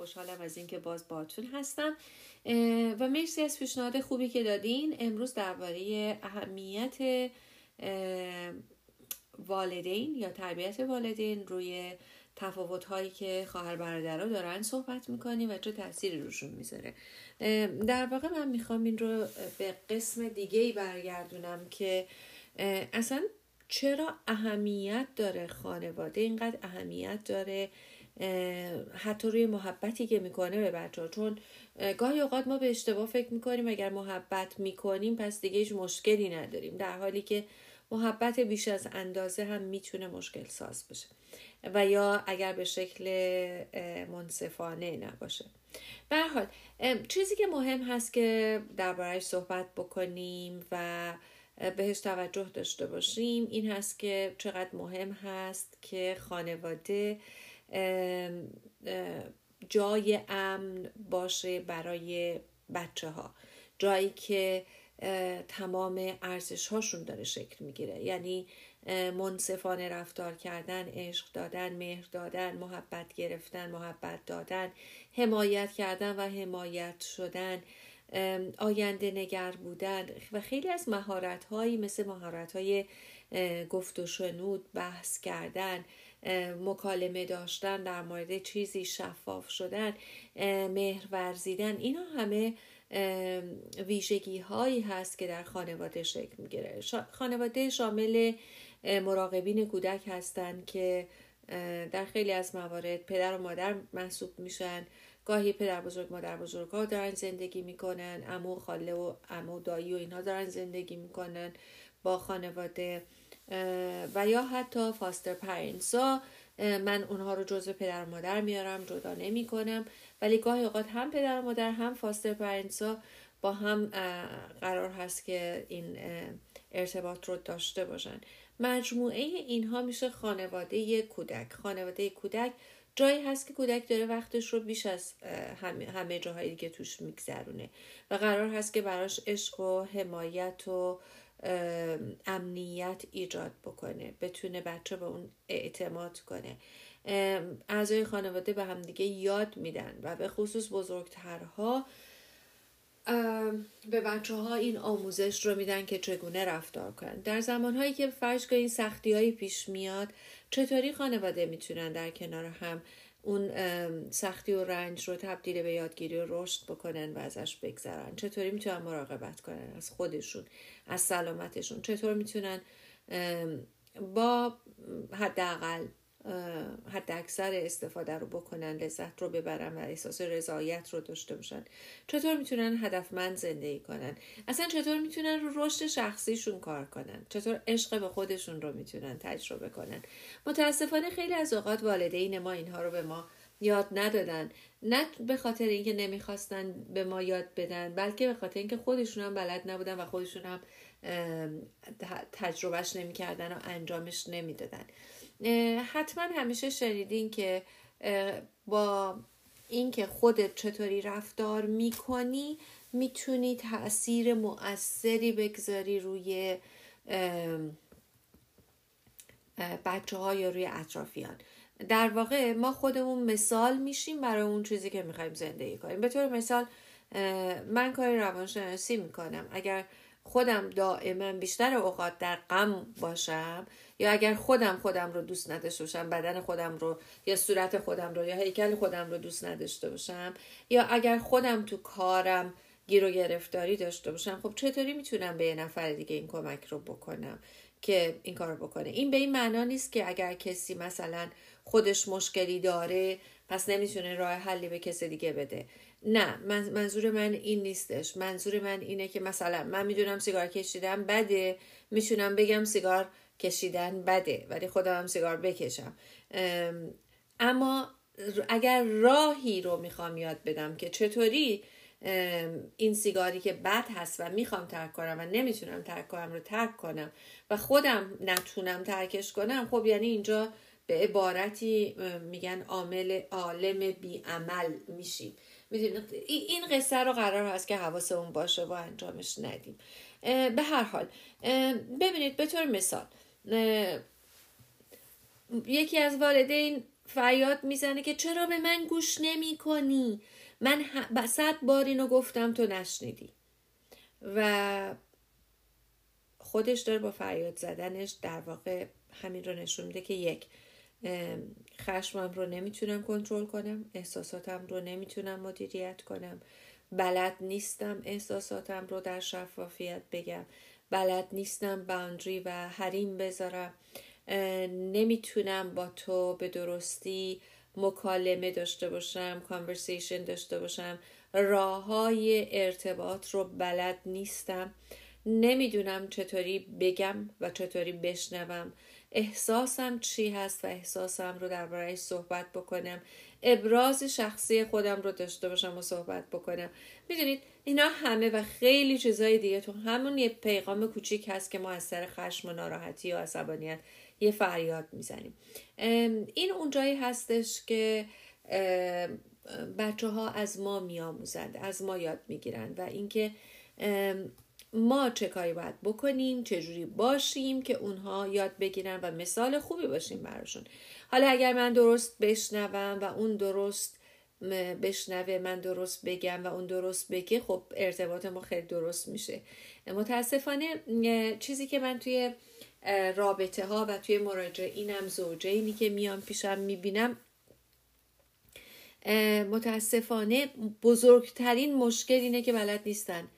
خوشحالم از اینکه باز باتون هستم. و مرسی از پیشنهاد خوبی که دادین. امروز درباره اهمیت والدین یا تربیت والدین روی تفاوت هایی که خواهر برادرها دارن صحبت می‌کنیم و چه تاثیری روشون می‌ذاره. در واقع من می‌خوام این رو به قسم دیگه ای برگردونم که اصلا چرا اهمیت داره خانواده؟ اینقدر اهمیت داره حتی روی محبتی که می‌کنه به بچه ها چون گاهی اوقات ما به اشتباه فکر می‌کنیم اگر محبت می‌کنیم پس دیگه هیچ مشکلی نداریم. در حالی که محبت بیش از اندازه هم می‌تونه مشکل ساز بشه. و یا اگر به شکل منصفانه نباشه. به حال چیزی که مهم هست که دربارهش صحبت بکنیم و بهش توجه داشته باشیم این هست که چقدر مهم هست که خانواده جای امن باشه برای بچه ها جایی که تمام ارزش هاشون داره شکل می‌گیره. یعنی منصفانه رفتار کردن عشق دادن مهر دادن محبت گرفتن محبت دادن حمایت کردن و حمایت شدن آینده نگر بودن و خیلی از مهارت هایی مثل مهارت های گفت و شنود بحث کردن مکالمه داشتن در مورد چیزی شفاف شدن مهر ورزیدن اینا همه ویژگی هایی هست که در خانواده شکل می‌گیره. خانواده شامل مراقبین کودک هستند که در خیلی از موارد پدر و مادر محسوب میشن. گاهی پدر بزرگ مادر بزرگ ها دارن زندگی می‌کنن. امو خاله و امو دایی و اینها دارن زندگی می‌کنن با خانواده. و یا حتی foster parents ها من اونها رو جزو پدر و مادر میارم جدا نمی کنم ولی گاهی اوقات هم پدر و مادر هم foster parents ها با هم قرار هست که این ارتباط رو داشته باشن. مجموعه اینها میشه خانواده کودک. خانواده کودک جایی هست که کودک داره وقتش رو بیش از همه, همه جاهایی که توش میگذرونه. و قرار هست که براش عشق و حمایت و امنیت ایجاد بکنه بتونه بچه به اون اعتماد کنه. اعضای خانواده به همدیگه یاد میدن و به خصوص بزرگترها به بچه ها این آموزش رو میدن که چگونه رفتار کنن. در زمانهایی که فرض این سختی پیش میاد چطوری خانواده می‌تونن در کنار هم اون سختی و رنج رو تبدیل به یادگیری و رشد بکنن و ازش بگذرن. چطوری می‌تونن مراقبت کنن از خودشون از سلامتشون؟ چطور می‌تونن با حداقل حد اکثر استفاده رو بکنن لذت رو ببرن و احساس رضایت رو داشته باشن. چطور می‌تونن هدفمند زندگی کنن؟ اصلا چطور می‌تونن رو رشد شخصیشون کار کنن؟ چطور عشق به خودشون رو می‌تونن تجربه کنن؟ متاسفانه خیلی از اوقات والدین ما اینها رو به ما یاد ندادن. نه به خاطر اینکه نمی‌خواستن به ما یاد بدن بلکه به خاطر اینکه خودشون هم بلد نبودن و خودشون هم تجربهش نمی‌کردن و انجامش نمی‌دادن. حتما همیشه شنیدین که با اینکه خودت چطوری رفتار می‌کنی می‌تونی تاثیر مؤثری بگذاری روی بچه ها یا روی اطرافیان. در واقع ما خودمون مثال میشیم برای اون چیزی که می‌خوایم زندگی کنیم. به طور مثال من کار روانشناسی می‌کنم. اگر خودم دائما بیشتر اوقات در غم باشم یا اگر خودم خودم رو دوست نداشته باشم بدن خودم رو یا صورت خودم رو یا هیکل خودم رو دوست نداشته باشم یا اگر خودم تو کارم گیر و گرفتاری داشته باشم خب چطوری می‌تونم به یه نفر دیگه این کمک رو بکنم که این کار رو بکنه؟ این به این معنا نیست که اگر کسی مثلا خودش مشکلی داره پس نمی‌تونه راه حلی به کسی دیگه بده. نه منظور من این نیستش. منظور من اینه که مثلا من می‌دونم سیگار کشیدن بده. می‌تونم بگم سیگار کشیدن بده ولی خودم هم سیگار بکشم. اما اگر راهی رو می‌خوام یاد بدم که چطوری این سیگاری که بد هست و می‌خوام ترک کنم و نمی‌تونم ترک کنم رو ترک کنم و خودم نتونم ترکش کنم خب یعنی اینجا به عبارتی میگن عامل عالم بیعمل میشیم. این قصه رو قرار هست که حواسمون باشه و انجامش ندیم. به هر حال ببینید به طور مثال یکی از والدین فریاد می‌زنه که چرا به من گوش نمی کنی من صد بار اینو گفتم تو نشنیدی. و خودش داره با فریاد زدنش در واقع همین رو نشون میده که یک خشمم رو نمی‌تونم کنترل کنم احساساتم رو نمی‌تونم مدیریت کنم. بلد نیستم احساساتم رو در شفافیت بگم. بلد نیستم باندری و حریم بذارم. نمی‌تونم با تو به درستی مکالمه داشته باشم کانورسیشن داشته باشم. راه های ارتباط رو بلد نیستم. نمی‌دونم چطوری بگم و چطوری بشنوم. احساسم چی هست و احساسم رو دربارهش صحبت بکنم. ابراز شخصی خودم رو داشته باشم و صحبت بکنم. می‌دونید اینا همه و خیلی چیزای دیگه تو همون یه پیغام کوچیک هست که ما از سر خشم و ناراحتی و عصبانیت یه فریاد می‌زنیم. این اونجایی هستش که بچه ها از ما میآموزند از ما یاد می‌گیرند و اینکه ما چه کاری باید بکنیم چجوری باشیم که اونها یاد بگیرن و مثال خوبی باشیم براشون. حالا اگر من درست بشنوم و اون درست بشنوه من درست بگم و اون درست بگه خب ارتباط ما خیلی درست میشه. متاسفانه چیزی که من توی رابطه ها و توی مراجعینم زوجینی که میان پیشم می‌بینم متاسفانه بزرگترین مشکل اینه که بلد نیستن.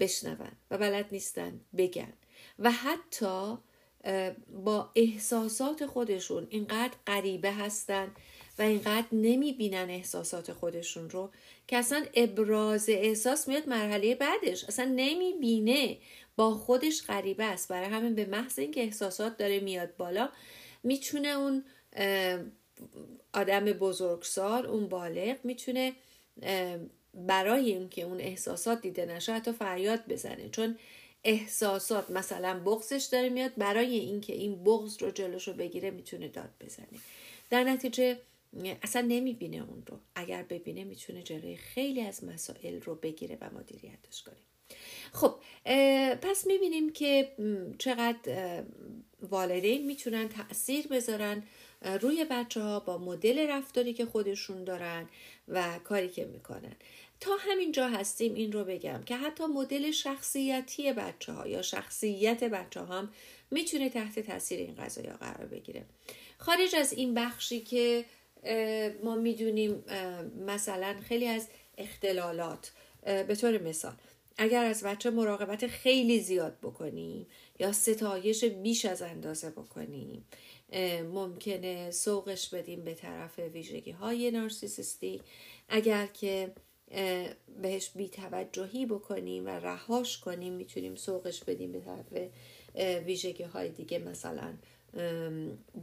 بشنون و بلد نیستن بگن. و حتی با احساسات خودشون اینقدر غریبه هستن و اینقدر نمی‌بینن احساسات خودشون رو که اصلا ابراز احساس میاد مرحله بعدش. اصلا نمی‌بینه با خودش غریبه است. برای همین به محض اینکه احساسات داره میاد بالا می‌تونه اون آدم بزرگسال اون بالغ می‌تونه برای اینکه اون احساسات دیده نشه حتی فریاد بزنه. چون احساسات مثلا بغزش داره میاد برای اینکه این بغز رو جلوش رو بگیره می‌تونه داد بزنه. در نتیجه اصلا نمی‌بینه اون رو. اگر ببینه می‌تونه جلوی خیلی از مسائل رو بگیره و مدیریتش کنه. خب پس می‌بینیم که چقدر والدین می‌تونن تاثیر بذارن روی بچه ها با مدل رفتاری که خودشون دارن و کاری که می‌کنن. تا همینجا هستیم این رو بگم که حتی مدل شخصیتی بچه ها یا شخصیت بچه هم می‌تونه تحت تاثیر این قضايا قرار بگیره. خارج از این بخشی که ما می‌دونیم مثلا خیلی از اختلالات به طور مثال اگر از بچه مراقبت خیلی زیاد بکنیم یا ستایش بیش از اندازه بکنیم ممکنه سوقش بدیم به طرف ویژگی های نارسیسیستی. اگر که بهش بیتوجهی بکنیم و رهاش کنیم می‌تونیم سوقش بدیم به طرف ویژگی های دیگه مثلا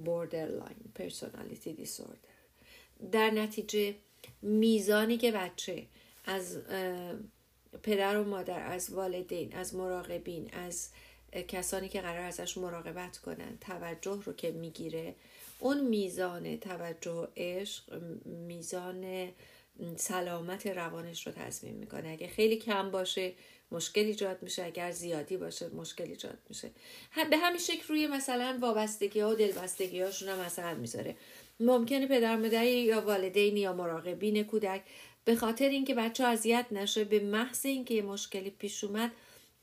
borderline personality disorder. در نتیجه میزانی که بچه از پدر و مادر از والدین از مراقبین از کسانی که قرار ازش مراقبت کنن توجه رو که می‌گیره اون میزان توجه و عشق میزان سلامت روانش رو تضمین می‌کنه. اگه خیلی کم باشه مشکل ایجاد میشه. اگر زیادی باشه مشکل ایجاد میشه. به همین شکل روی مثلا وابستگی ها و دلبستگی هاشون هم اثر می‌ذاره. ممکنه پدر یا والدین یا مراقبین کودک به خاطر اینکه بچه اذیت نشه به محض اینکه مشکلی پیش اومد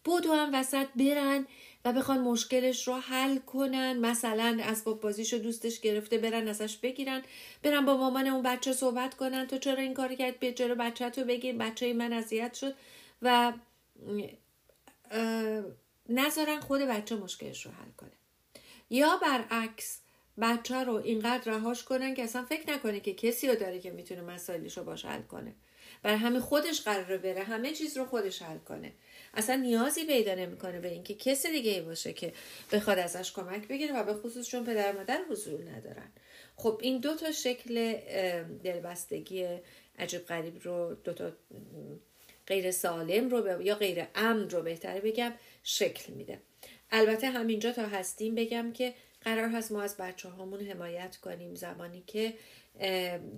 بودو هم وسط برن و بخوان مشکلش رو حل کنن. مثلا اسباب بازیشو دوستش گرفته برن ازش بگیرن. برن با مامان اون بچه صحبت کنن. تو چرا این کاری کرد به چرا بچه تو بگیر بچه من اذیت شد. و نذارن خود بچه مشکلش رو حل کنه. یا برعکس بچه رو اینقدر رهاش کنن که اصلا فکر نکنه که کسی رو داره که می‌تونه مسائلش رو باش حل کنه. برای همین خودش قراره بره. همه چیز رو خودش حل کنه. اصلا نیازی پیدا نمی‌کنه به اینکه کسی دیگه ای باشه که بخواد ازش کمک بگیره و به خصوص چون پدر مادر حضور ندارن. خب این دو تا شکل دلبستگی عجیب غریب رو دو تا غیر سالم رو یا غیر امن رو بهتره بگم شکل میده. البته همینجا تا هستیم بگم که قرار هست ما از بچه هامون حمایت کنیم زمانی که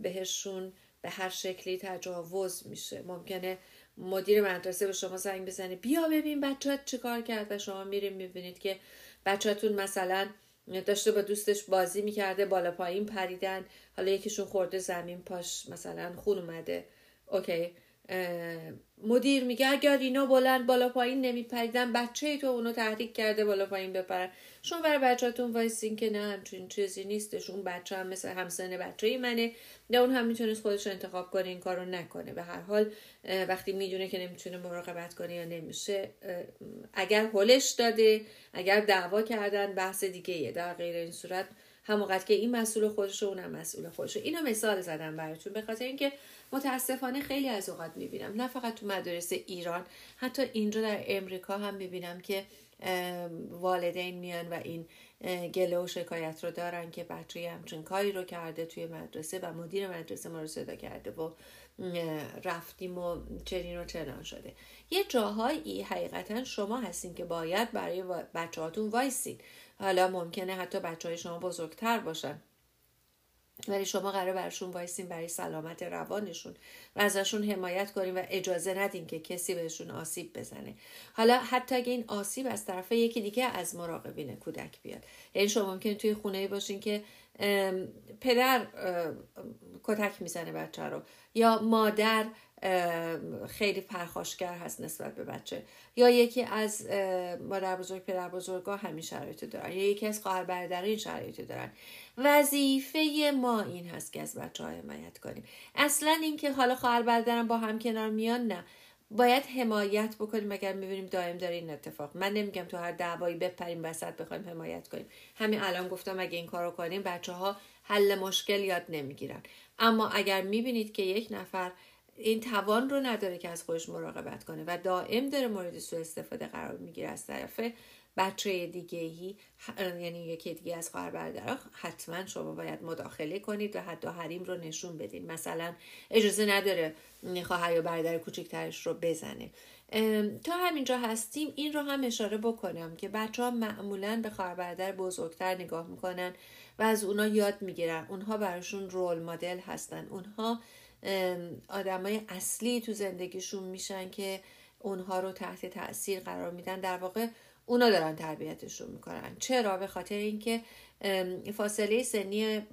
بهشون به هر شکلی تجاوز میشه. ممکنه مدیر مدرسه به شما زنگ بزنه. بیا ببین بچه چه کار کرد و شما میریم می‌بینید که بچهتون مثلا داشته با دوستش بازی می‌کرده بالا پایین پریدن. حالا یکیشون خورده زمین پاش مثلا خون اومده. okay. مدیر میگه اگر اینا بلند بالا پایین نمیپریدن بچه تو اونو تحریک کرده بالا پایین بپرن. شما برای بچهتون وایسین که نه همچین چیزی نیستش. اون بچه هم مثل همسن بچه منه. نه اون هم می‌تونست خودش انتخاب کنه این کارو نکنه. به هر حال وقتی می‌دونه که نمی‌تونه مراقبت کنه یا نمیشه اگر هلش داده اگر دعوا کردن بحث دیگه یه در غیر این صورت هموقت که این مسئول خودشه اونم مسئول خودشه اینو مثال زدم براتون. به خاطر اینکه متاسفانه خیلی از اوقات می‌بینم. نه فقط تو مدارس ایران حتی اینجا در امریکا هم می‌بینم که والدین میان و این گله و شکایت رو دارن که بچه همچین کاری رو کرده توی مدرسه و مدیر مدرسه ما رو صدا کرده و رفتیم و چنین و چنان شده. یه جاهایی حقیقتا شما هستین که باید برای بچه هاتون وایسین. حالا ممکنه حتی بچه های شما بزرگتر باشن. ولی شما قرار برشون وایسین برای سلامت روانشون و ازشون حمایت کنیم و اجازه ندین که کسی بهشون آسیب بزنه. حالا حتی اگه این آسیب از طرف یکی دیگه از مراقبین کودک بیاد. یعنی شما ممکن توی خونه باشین که پدر کتک می‌زنه بچه رو. یا مادر خیلی پرخاشگر هست نسبت به بچه. یا یکی از مادر بزرگ پدر بزرگا همین شرایط دارن. یا یکی از خواهر برادر این شرایط دارن. وظیفه ما این هست که از بچه ها حمایت کنیم. اصلا اینکه حالا خواهر برادرم با هم کنار میان نه. باید حمایت بکنیم اگر می‌بینیم دائم داره این اتفاق. من نمیگم تو هر دعوایی بپریم وسط بخوایم حمایت کنیم. همین الان گفتم اگه این کارو کنیم بچه ها حل مشکل یاد نمی‌گیرن. اما اگر می‌بینید که یک نفر این توان رو نداره که از خودش مراقبت کنه و دائم داره مورد سوء استفاده قرار می‌گیره از طرف بچه دیگه ای یعنی یکی دیگه از خواهر برادرها حتما شما باید مداخله کنید و حتی حریم رو نشون بدین. مثلا اجازه نداره خواهر یا برادر کوچکترش رو بزنه. تا همینجا هستیم. این رو هم اشاره بکنم که بچه ها معمولا به خواهر برادر بزرگتر نگاه می‌کنن و از اونا یاد می‌گیرن. اونها براشون رول مدل هستن. اونها آدمای اصلی تو زندگیشون میشن که اونها رو تحت تاثیر قرار میدن. در واقع اونا دارن تربیتشون می‌کنن. چرا؟ به خاطر اینکه فاصله سنی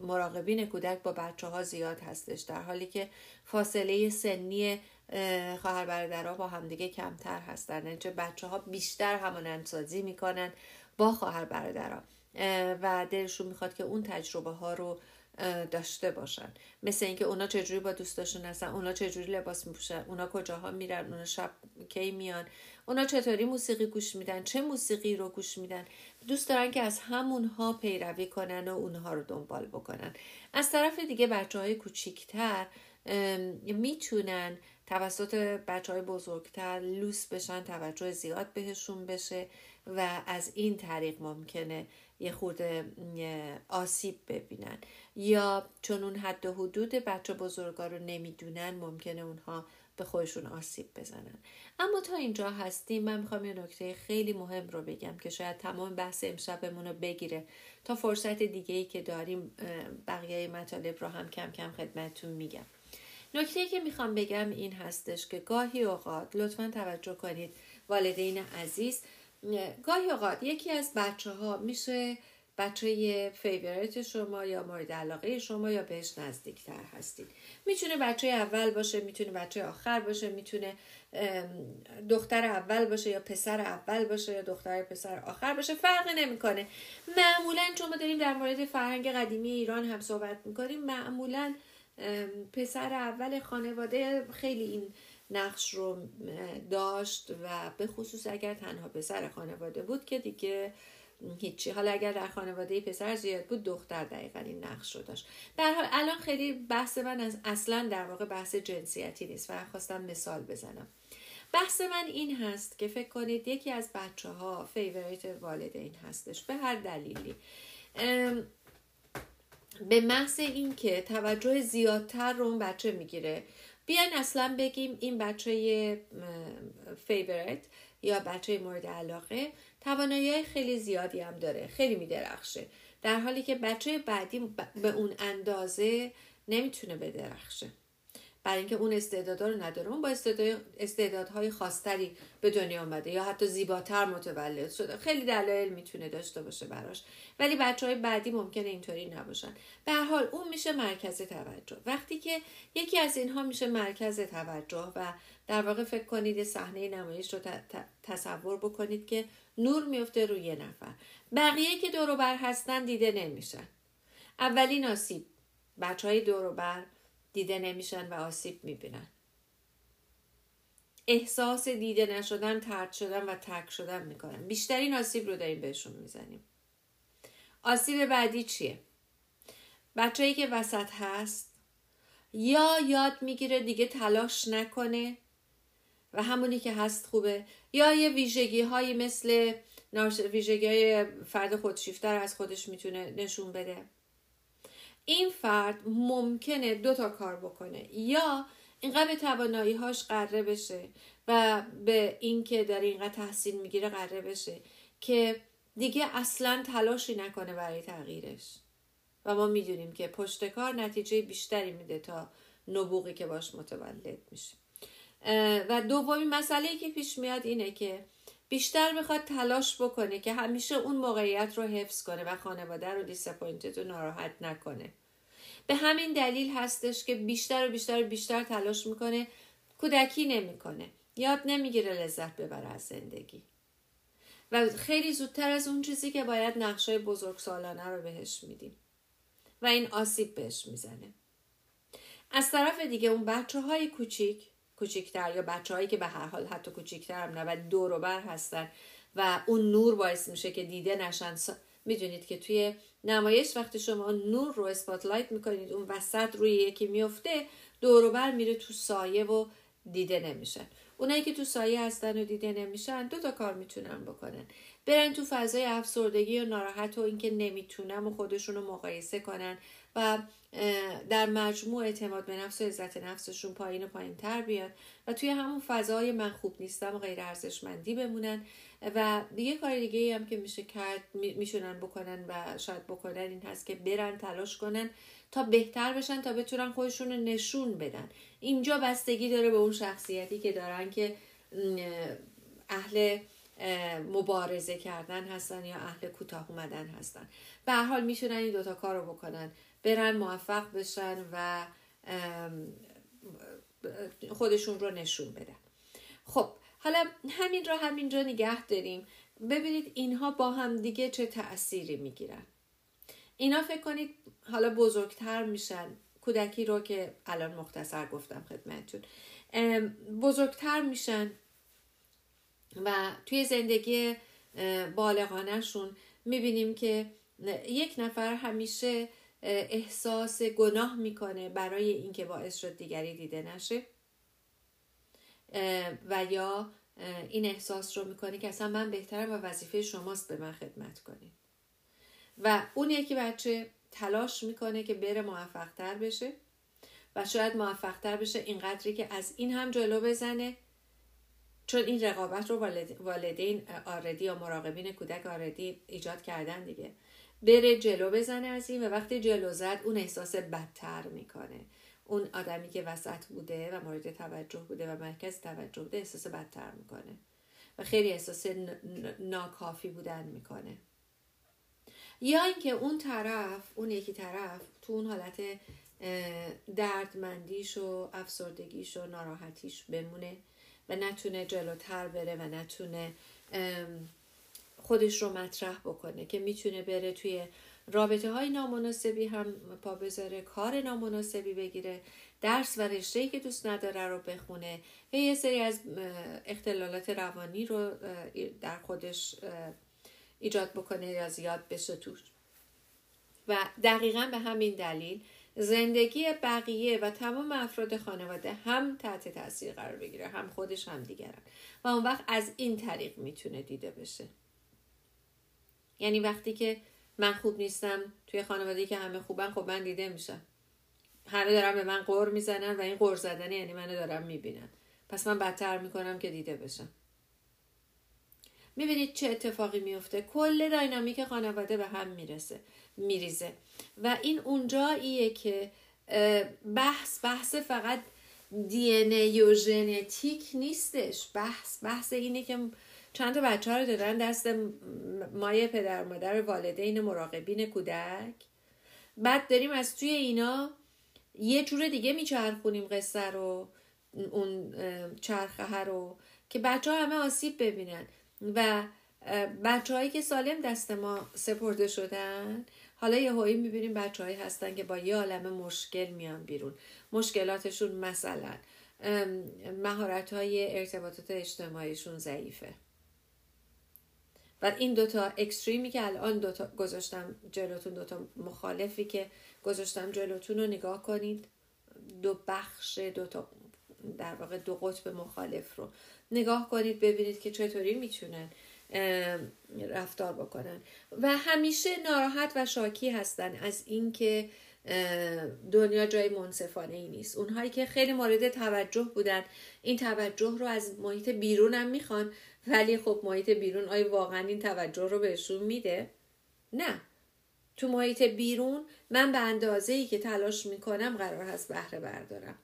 مراقبین کودک با بچه ها زیاد هستش. در حالی که فاصله سنی خواهر برادرها با همدیگه کمتر هستن. یعنی بچه ها بیشتر همانندسازی می‌کنن با خواهر برادرها. و دلشون می‌خواد که اون تجربه ها رو داشته باشن. مثل اینکه اونا چجوری با دوستاشون هستن اونا چجوری لباس میپوشن اونا کجاها میرن اونا شب کی میان اونا چطوری موسیقی گوش میدن چه موسیقی رو گوش میدن. دوست دارن که از همونها پیروی کنن و اونها رو دنبال بکنن. از طرف دیگه بچه های کوچیکتر می‌تونن توسط بچه های بزرگتر لوس بشن توجه زیاد بهشون بشه و از این طریق ممکنه یه خورده آسیب ببینن. یا چون اون حد و حدود بچه بزرگا رو نمی‌دونن ممکنه اونها به خودشون آسیب بزنن. اما تا اینجا هستیم. من می‌خوام یه نکته خیلی مهم رو بگم که شاید تمام بحث امشبمون رو بگیره. تا فرصت دیگه ای که داریم بقیه مطالب رو هم کم کم خدمتتون میگم. نکته که می‌خوام بگم این هستش که گاهی اوقات لطفا توجه کنید والدین عزیز گاهی اوقات یکی از بچه ها میشه بچه فیورت شما یا مورد علاقه شما یا بهش نزدیکتر هستید. می‌تونه بچه اول باشه می‌تونه بچه آخر باشه می‌تونه دختر اول باشه یا پسر اول باشه یا دختر پسر آخر باشه فرقی نمی‌کنه. معمولا چون ما داریم در مورد فرهنگ قدیمی ایران هم صحبت می‌کنیم معمولا پسر اول خانواده خیلی این نقش رو داشت و به خصوص اگر تنها پسر خانواده بود که دیگه هیچی. حالا اگر در خانواده پسر زیاد بود دختر دقیقا این نقش رو داشت. در حال الان خیلی بحث من از اصلا در واقع بحث جنسیتی نیست و خواستم مثال بزنم. بحث من این هست که فکر کنید یکی از بچه ها favorite والدین هستش به هر دلیلی. به محض اینکه توجه زیادتر رو اون بچه می‌گیره. بیاین اصلا بگیم این بچه فیورت یا بچه مورد علاقه توانایی خیلی زیادی هم داره خیلی میدرخشه. در حالی که بچه بعدی به اون اندازه نمی‌تونه بدرخشه. برای اینکه اون استعدادا رو نداره اون با استعدادهای خاصتری به دنیا آمده یا حتی زیباتر متولد شده. خیلی دلایل می‌تونه داشته باشه براش. ولی بچه های بعدی ممکنه اینطوری نباشن. به حال اون میشه مرکز توجه. وقتی که یکی از اینها میشه مرکز توجه و در واقع فکر کنید صحنه نمایش رو تصور بکنید که نور میفته روی یه نفر. بقیه که دور بر هستن دیده نمیشن. اولین آسیب بچه های دور بر دیده نمیشن و آسیب می‌بینن. احساس دیده نشدن ترد شدن و ترک شدن می‌کنن. بیشترین آسیب رو داریم بهشون می‌زنیم. آسیب بعدی چیه؟ بچه‌ای که وسط هست یا یاد می‌گیره دیگه تلاش نکنه و همونی که هست خوبه یا یه ویژگی هایی مثل ویژگی های فرد خودشیفتر از خودش می‌تونه نشون بده. این فرد ممکنه دو تا کار بکنه. یا اینقدر به توانایی هاش قره بشه و به اینکه داره اینقدر تحصیل می‌گیره قره بشه که دیگه اصلا تلاشی نکنه برای تغییرش. و ما می‌دونیم که پشت کار نتیجه بیشتری میده تا نبوغی که باش متولد میشه. و دومین مسئله که پیش میاد اینه که بیشتر می‌خواد تلاش بکنه که همیشه اون موقعیت رو حفظ کنه و خانواده رو دیسپوینتد و ناراحت نکنه. به همین دلیل هستش که بیشتر و بیشتر و بیشتر تلاش می‌کنه کودکی نمی‌کنه. یاد نمی‌گیره لذت ببره از زندگی. و خیلی زودتر از اون چیزی که باید نقشای بزرگ سالانه رو بهش میدیم. و این آسیب بهش می‌زنه. از طرف دیگه اون بچه های کوچیک کوچیکتر یا بچههایی که به هر حال حتی کوچیکتر هم نه ولی دور بر هستن و اون نور باعث میشه که دیده نشن. می‌دونید که توی نمایش وقتی شما نور رو اسپاتلایت می‌کنید اون وسط روی یکی میفته بر میره تو سایه و دیده نمیشن. اونایی که تو سایه هستن و دیده نمیشن دو تا کار می‌تونن بکنن. برن تو فضای افسردگی و ناراحت و اینکه نمی‌تونم و خودشون رو مقایسه کنن. و در مجموع اعتماد به نفس و عزت نفسشون پایین و پایین تر بیاد و توی همون فضای من خوب نیستم و غیر ارزشمندی بمونن. و یه کار دیگه هم که میشه کرد میشونن بکنن و شاید بکنن این هست که برن تلاش کنن تا بهتر بشن تا بتونن خودشون رو نشون بدن. اینجا بستگی داره به اون شخصیتی که دارن که اهل مبارزه کردن هستن یا اهل کوتاه اومدن هستن. به هر حال می‌تونن این دوتا کار رو بکنن. برن موفق بشن و خودشون رو نشون بدن. خب حالا همین را همینجا نگه داریم. ببینید اینها با هم دیگه چه تأثیری می‌گیرن. اینا فکر کنید حالا بزرگتر میشن. کودکی رو که الان مختصر گفتم خدمتتون. بزرگتر میشن و توی زندگی بالغانهشون می‌بینیم که یک نفر همیشه احساس گناه می‌کنه برای اینکه باعث شد دیگری دیده نشه. و یا این احساس رو می‌کنه که اصلا من بهترم و وظیفه شماست به من خدمت کنید. و اون یکی بچه تلاش می‌کنه که بره موفقتر بشه و شاید موفقتر بشه اینقدری که از این هم جلو بزنه چون این رقابت رو والدین آردی یا مراقبین کودک آردی ایجاد کردن دیگه. بره جلو بزنه از این و وقتی جلو زد اون احساس بدتر می‌کنه. اون آدمی که وسط بوده و مورد توجه بوده و مرکز توجه بوده احساس بدتر می‌کنه و خیلی احساس ناکافی بودن می‌کنه. یا اینکه اون طرف اون یکی طرف تو اون حالت دردمندیش و افسردگیش و ناراحتیش بمونه و نتونه جلوتر بره و نتونه خودش رو مطرح بکنه که می‌تونه بره توی رابطه های نامناسبی هم پا بذاره کار نامناسبی بگیره درس و رشته که دوست نداره رو بخونه. یا یه سری از اختلالات روانی رو در خودش ایجاد بکنه یا زیاد بشه توش. و دقیقا به همین دلیل زندگی بقیه و تمام افراد خانواده هم تحت تاثیر قرار بگیره هم خودش هم دیگرن و اون وقت از این طریق می‌تونه دیده بشه. یعنی وقتی که من خوب نیستم توی خانواده که همه خوبن خب من دیده میشم. همه دارن به من قور می‌زنن و این قور زدن یعنی منو دارم می‌بینن. پس من بدتر می‌کنم که دیده بشم. می‌بینید چه اتفاقی میفته کل داینامیک خانواده به هم می‌رسه میریزه. و این اونجاییه که بحث بحث فقط دی و ژنتیک نیستش. بحث بحث اینه که چند تا بچه ها رو دادن دست مایه پدر مادر والدین مراقبین کودک. بعد داریم از توی اینا یه جور دیگه میچرخونیم قصه رو اون چرخه رو که بچه ها همه آسیب ببینن. و بچه هایی که سالم دست ما سپرده شدن حالا یه هایی می‌بینیم بچه هایی هستن که با یه عالم مشکل میان بیرون. مشکلاتشون مثلا مهارت های ارتباطات اجتماعیشون ضعیفه. و این دوتا اکستریمی که الان دوتا گذاشتم جلوتون دوتا مخالفی که گذاشتم جلوتون رو نگاه کنید. دو بخش دوتا در واقع دو قطب مخالف رو نگاه کنید ببینید که چطوری می‌تونن رفتار بکنن. و همیشه ناراحت و شاکی هستن از اینکه دنیا جای منصفانه ای نیست. اونهایی که خیلی مورد توجه بودن این توجه رو از محیط بیرون هم می‌خوان ولی خب محیط بیرون آیا واقعا این توجه رو بهشون میده؟ نه. تو محیط بیرون من به اندازه ای که تلاش می‌کنم قرار هست بهره بردارم.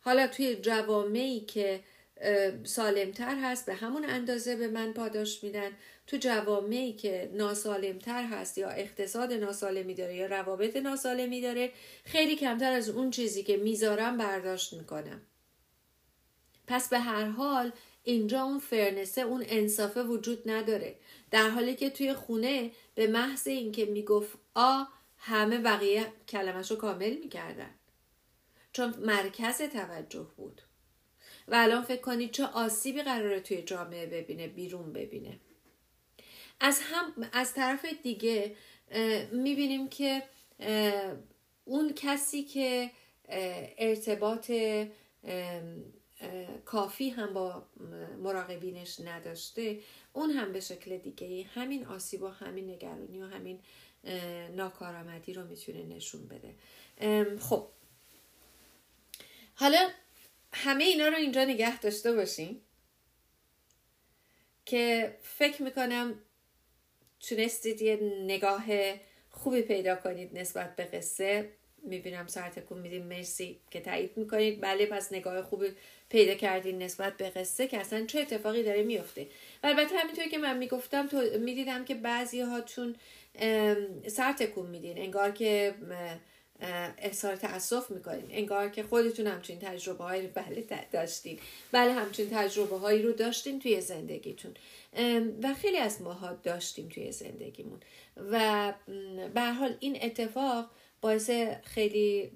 حالا توی جوامعی که سالمتر هست به همون اندازه به من پاداش میدن. تو جوامعی که ناسالمتر هست یا اقتصاد ناسالمی داره یا روابط ناسالمی داره خیلی کمتر از اون چیزی که می‌ذارم برداشت می‌کنم. پس به هر حال اینجا اون فرنسه اون انصافه وجود نداره. در حالی که توی خونه به محض اینکه می‌گفت آ همه بقیه کلمش رو کامل می‌کردن. چون مرکز توجه بود. و الان فکر کنید چه آسیبی قراره توی جامعه ببینه بیرون ببینه. از هم از طرف دیگه می‌بینیم که اون کسی که ارتباط کافی هم با مراقبینش نداشته. اون هم به شکل دیگه همین آسیب و همین نگرانی و همین ناکارآمدی رو می‌تونه نشون بده. خب. حالا همه اینا رو اینجا نگه داشته باشیم که فکر می‌کنم تونستید یه نگاه خوبی پیدا کنید نسبت به قصه. می‌بینم سر تکون میدیم. مرسی که تایید می‌کنید. بله پس نگاه خوبی پیدا کردین نسبت به قصه که اصلا چه اتفاقی داره میفته. و البته همینطور که من می‌گفتم تو می‌دیدم که بعضی هاتون سر تکون میدین. انگار که احسار تاسف می‌کنین. انگار که خودتون همچین تجربه هایی رو بله داشتین. بله همچین تجربه هایی رو داشتین توی زندگیتون. و خیلی از ماها داشتیم توی زندگیمون. و به حال این اتفاق باعث خیلی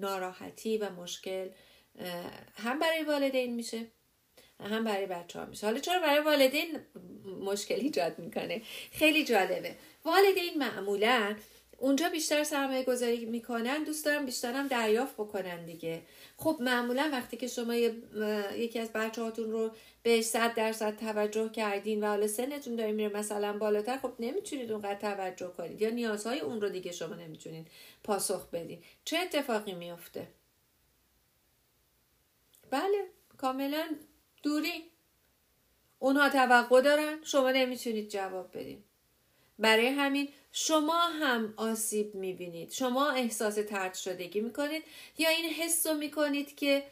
ناراحتی و مشکل هم برای والدین میشه هم برای بچه ها میشه. حالا چرا برای والدین مشکل ایجاد می‌کنه؟ خیلی جالبه. والدین معمولا اونجا بیشتر سرمایه گذاری می‌کنن دوست دارم بیشتر هم دریافت بکنن دیگه. خب معمولا وقتی که شما یکی از بچه هاتون رو به صد درصد توجه کردین و حالا سنتون داره میره مثلا بالاتر خب نمی‌تونید اونقدر توجه کنید یا نیازهای اون رو دیگه شما نمی‌تونید پاسخ بدین. چه اتفاقی میافته؟ بله کاملا دوری. اونها توقع دارن شما نمی‌تونید جواب بدین. برای همین شما هم آسیب می‌بینید. شما احساس ترد شدگی می‌کنید یا این حس رو می‌کنید که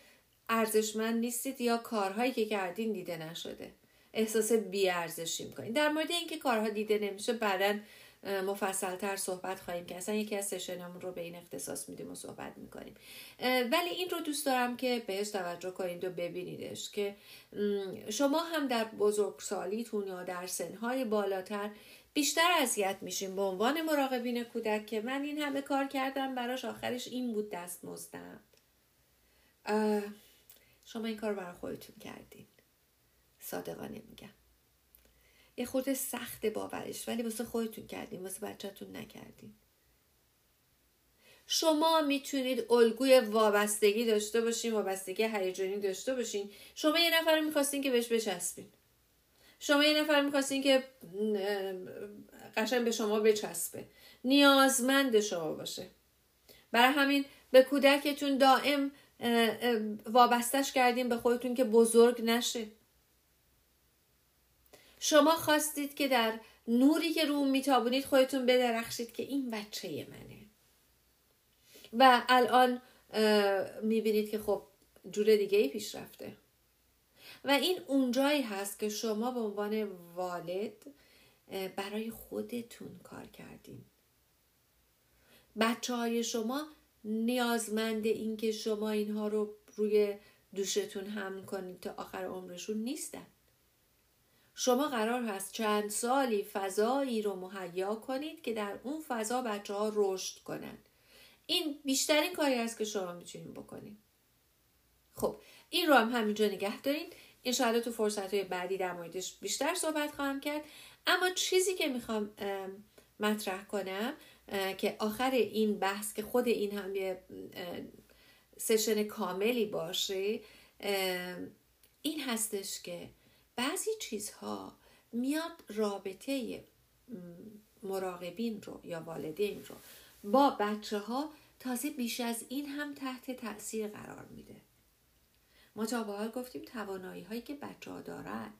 ارزشمند نیستید یا کارهایی که کردین دیده نشده. احساس بیارزشی می‌کنید. در مورد اینکه کارها دیده نمیشه بعدا مفصل تر صحبت خواهیم که اصلا یکی از سشنمون رو به این اختصاص میدیم و صحبت می‌کنیم. ولی این رو دوست دارم که بهش توجه کنید و ببینیدش که شما هم در بزرگسالیتون یا در سنهای بالاتر بیشتر اذیت میشیم به عنوان مراقبین کودک که من این همه کار کردم براش آخرش این بود دست مزدم. شما این کار برای خودتون کردین. صادقانه میگم. یه خورده سخت باورش ولی واسه خودتون کردین واسه بچهتون نکردین. شما می‌تونید الگوی وابستگی داشته باشین وابستگی هیجانی داشته باشین. شما یه نفر می‌خواستین که بهش بچسبین. شما یه نفر می‌خواستین که قشنگ به شما بچسبه. نیازمند شما باشه. برای همین به کودکتون دائم وابستش کردیم به خودتون که بزرگ نشه. شما خواستید که در نوری که رو میتابونید خودتون بدرخشید که این بچه منه. و الان می‌بینید که خب جور دیگه ای پیش رفته. و این اونجایی هست که شما به عنوان والد برای خودتون کار کردین. بچه های شما نیازمند این که شما اینها رو روی دوشتون حمل کنید تا آخر عمرشون نیستن. شما قرار هست چند سالی فضایی رو مهیا کنید که در اون فضا بچه ها رشد کنن. این بیشترین کاری است که شما می‌تونید بکنید. خب این رو هم همینجا نگه دارین. انشاءالله تو فرصت های بعدی در موردش بیشتر صحبت خواهم کرد. اما چیزی که می‌خوام مطرح کنم که آخر این بحث که خود این هم یه سشن کاملی باشه این هستش که بعضی چیزها میاد رابطه مراقبین رو یا والدین رو با بچه ها تازه بیش از این هم تحت تاثیر قرار میده. ما تا گفتیم توانایی هایی که بچه ها دارن.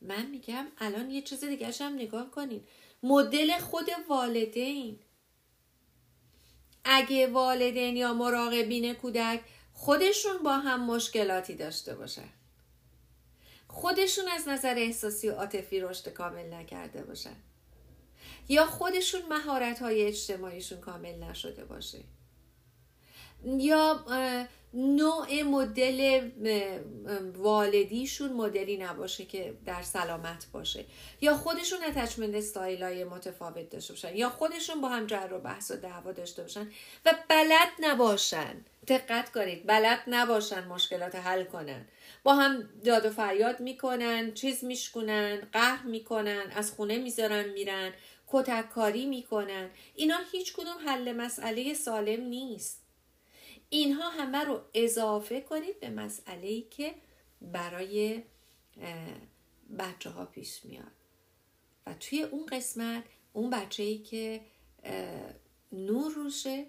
من میگم الان یه چیز دیگه هم نگاه کنین. مدل خود والدین. اگه والدین یا مراقبین کودک خودشون با هم مشکلاتی داشته باشن. خودشون از نظر احساسی و عاطفی رشد کامل نکرده باشن. یا خودشون مهارت های اجتماعیشون کامل نشده باشه. یا نوع مدل والدیشون مدلی نباشه که در سلامت باشه. یا خودشون اتچمنت استایل های متفاوت داشته باشن. یا خودشون با هم جر و بحث و دعوا داشته باشن و بلد نباشن. دقت کنید بلد نباشن مشکلات حل کنن. با هم داد و فریاد می‌کنن چیز میشکنن قهر می‌کنن از خونه می‌ذارن میرن کتک کاری می‌کنن. اینا هیچ کدوم حل مسئله سالم نیست. اینها همه رو اضافه کنید به مسئله ای که برای بچه ها پیش میاد. و توی اون قسمت اون بچه ای که نور روشه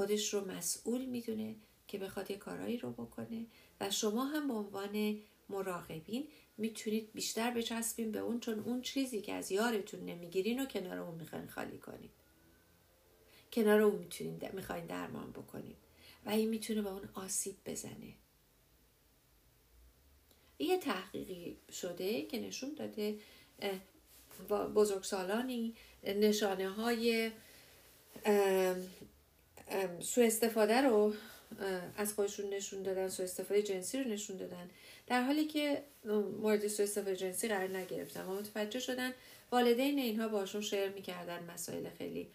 خودش رو مسئول می‌دونه که بخواد یه کارایی رو بکنه و شما هم به عنوان مراقبین می‌تونید بیشتر بچسبین به اون چون اون چیزی که از یارتون نمی‌گیرین و کنار اون می‌خواین خالی کنید کنار اون می‌تونین می‌خواین درمان بکنید و این می‌تونه به اون آسیب بزنه. یه تحقیقی شده که نشون داده بزرگسالانی نشانه های سو استفاده رو از خودشون نشون دادن سو استفاده جنسی رو نشون دادن. در حالی که مورد سو استفاده جنسی قرار نگرفتن و متوجه شدن والدین اینها باشون شیر می‌کردن مسائل خیلی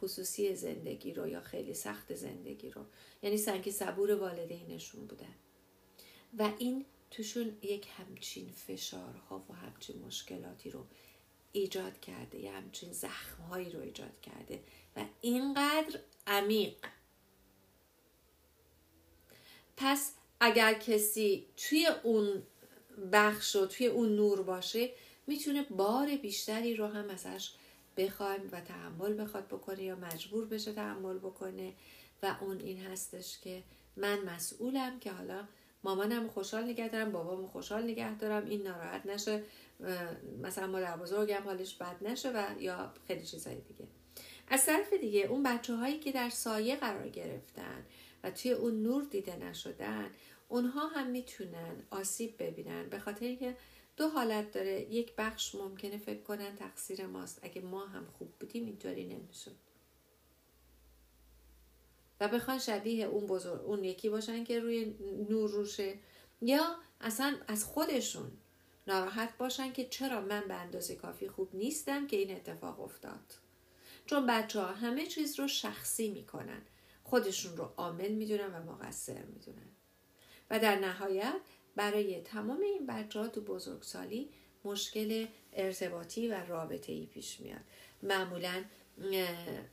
خصوصی زندگی رو یا خیلی سخت زندگی رو. یعنی سنگ صبور والدینشون بودن. و این توشون یک همچین فشارها و همچین مشکلاتی رو ایجاد کرده یه همچین زخمهایی رو ایجاد کرده. و اینقدر عمیق. پس اگر کسی توی اون بخش و توی اون نور باشه می‌تونه بار بیشتری رو هم ازش بخوایم و تحمل بخواد بکنه یا مجبور بشه تحمل بکنه. و اون این هستش که من مسئولم که حالا مامانم خوشحال نگه دارم بابامو خوشحال نگه دارم این ناراحت نشه مثلا مادر بزرگم حالش بد نشه و یا خیلی چیزهای دیگه. از طرف دیگه اون بچه هایی که در سایه قرار گرفتن و توی اون نور دیده نشدن اونها هم می‌تونن آسیب ببینن. به خاطر اینکه دو حالت داره. یک بخش ممکنه فکر کنن تقصیر ماست. اگه ما هم خوب بودیم اینطوری نمی‌شد. و بخوان شبیه اون بزرگ اون یکی باشن که روی نور روشه. یا اصلا از خودشون ناراحت باشن که چرا من به اندازه کافی خوب نیستم که این اتفاق افتاد. چون بچه ها همه چیز رو شخصی می‌کنن. خودشون رو عامل می‌دونن و مقصر می‌دونن. و در نهایت برای تمام این بچه ها تو بزرگسالی مشکل ارتباطی و رابطه ای پیش میاد. معمولا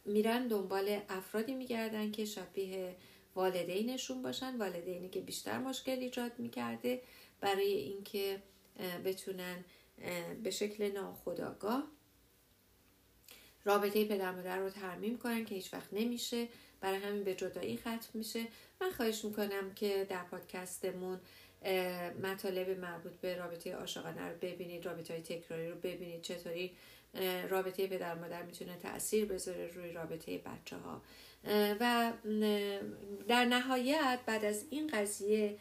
میرن دنبال افرادی میگردن که شبیه والدینشون باشن والدینی که بیشتر مشکل ایجاد می‌کرده برای اینکه بتونن به شکل ناخودآگاه رابطه پدر مادر رو ترمیم کنن که هیچ وقت نمیشه. برای همین به جدایی ختم میشه. من خواهش می‌کنم که در پادکستمون مطالب مربوط به رابطه عاشقانه رو ببینید رابطه های تکراری رو ببینید. چطوری رابطه پدر مادر می‌تونه تاثیر بذاره روی رابطه بچه ها و در نهایت بعد از این قضیه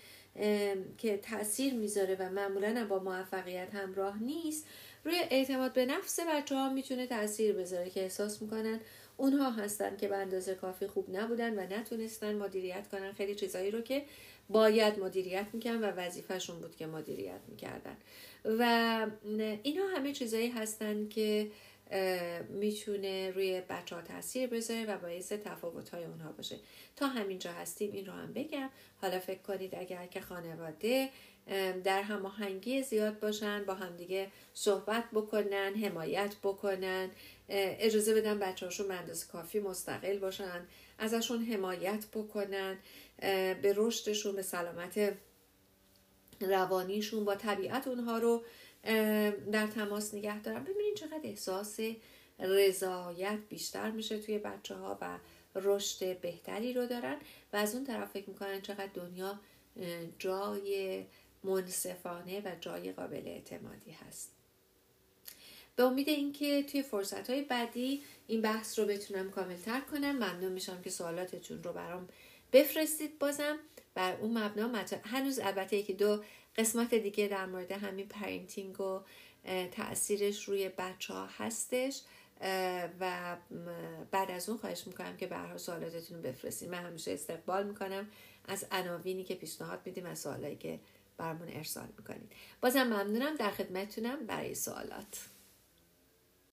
که تاثیر می‌ذاره و معمولا با موفقیت همراه نیست روی اعتماد به نفس بچه ها می‌تونه تاثیر بذاره که احساس می‌کنن اونها هستن که به اندازه کافی خوب نبودن و نتونستن مدیریت کنن. خیلی چیزایی رو که باید مدیریت می‌کنن و وظیفهشون بود که مدیریت می‌کردن. و اینا همه چیزایی هستن که می‌تونه روی بچه ها تاثیر بذاره و باعث تفاوت های اونها باشه. تا همینجا هستیم این رو هم بگم. حالا فکر کنید اگر که خانواده در هماهنگی زیاد باشن با همدیگه صحبت بکنن حمایت بکنن. اجازه بدن بچه هاشون کافی مستقل باشن ازشون حمایت بکنن به رشدشون به سلامت روانیشون با طبیعت اونها رو در تماس نگه دارن. ببینید چقدر احساس رضایت بیشتر میشه توی بچه ها و رشد بهتری رو دارن. و از اون طرف فکر می‌کنن چقدر دنیا جای منصفانه و جای قابل اعتمادی هست. به امید اینکه توی فرصت های بعدی این بحث رو بتونم کاملتر کنم ممنون میشم که سوالاتتون رو برام بفرستید بازم. بر اون مبنا هنوز البته یکی دو قسمت دیگه در مورد همین parenting و تاثیرش روی بچه ها هستش و بعد از اون خواهش می‌کنم که برها سوالاتتون بفرستید. من همیشه استقبال می‌کنم. از عناوینی که پیشنهاد میدیم از سوالایی که برمون ارسال می‌کنید. بازم ممنونم در خدمتتونم برای سوالات.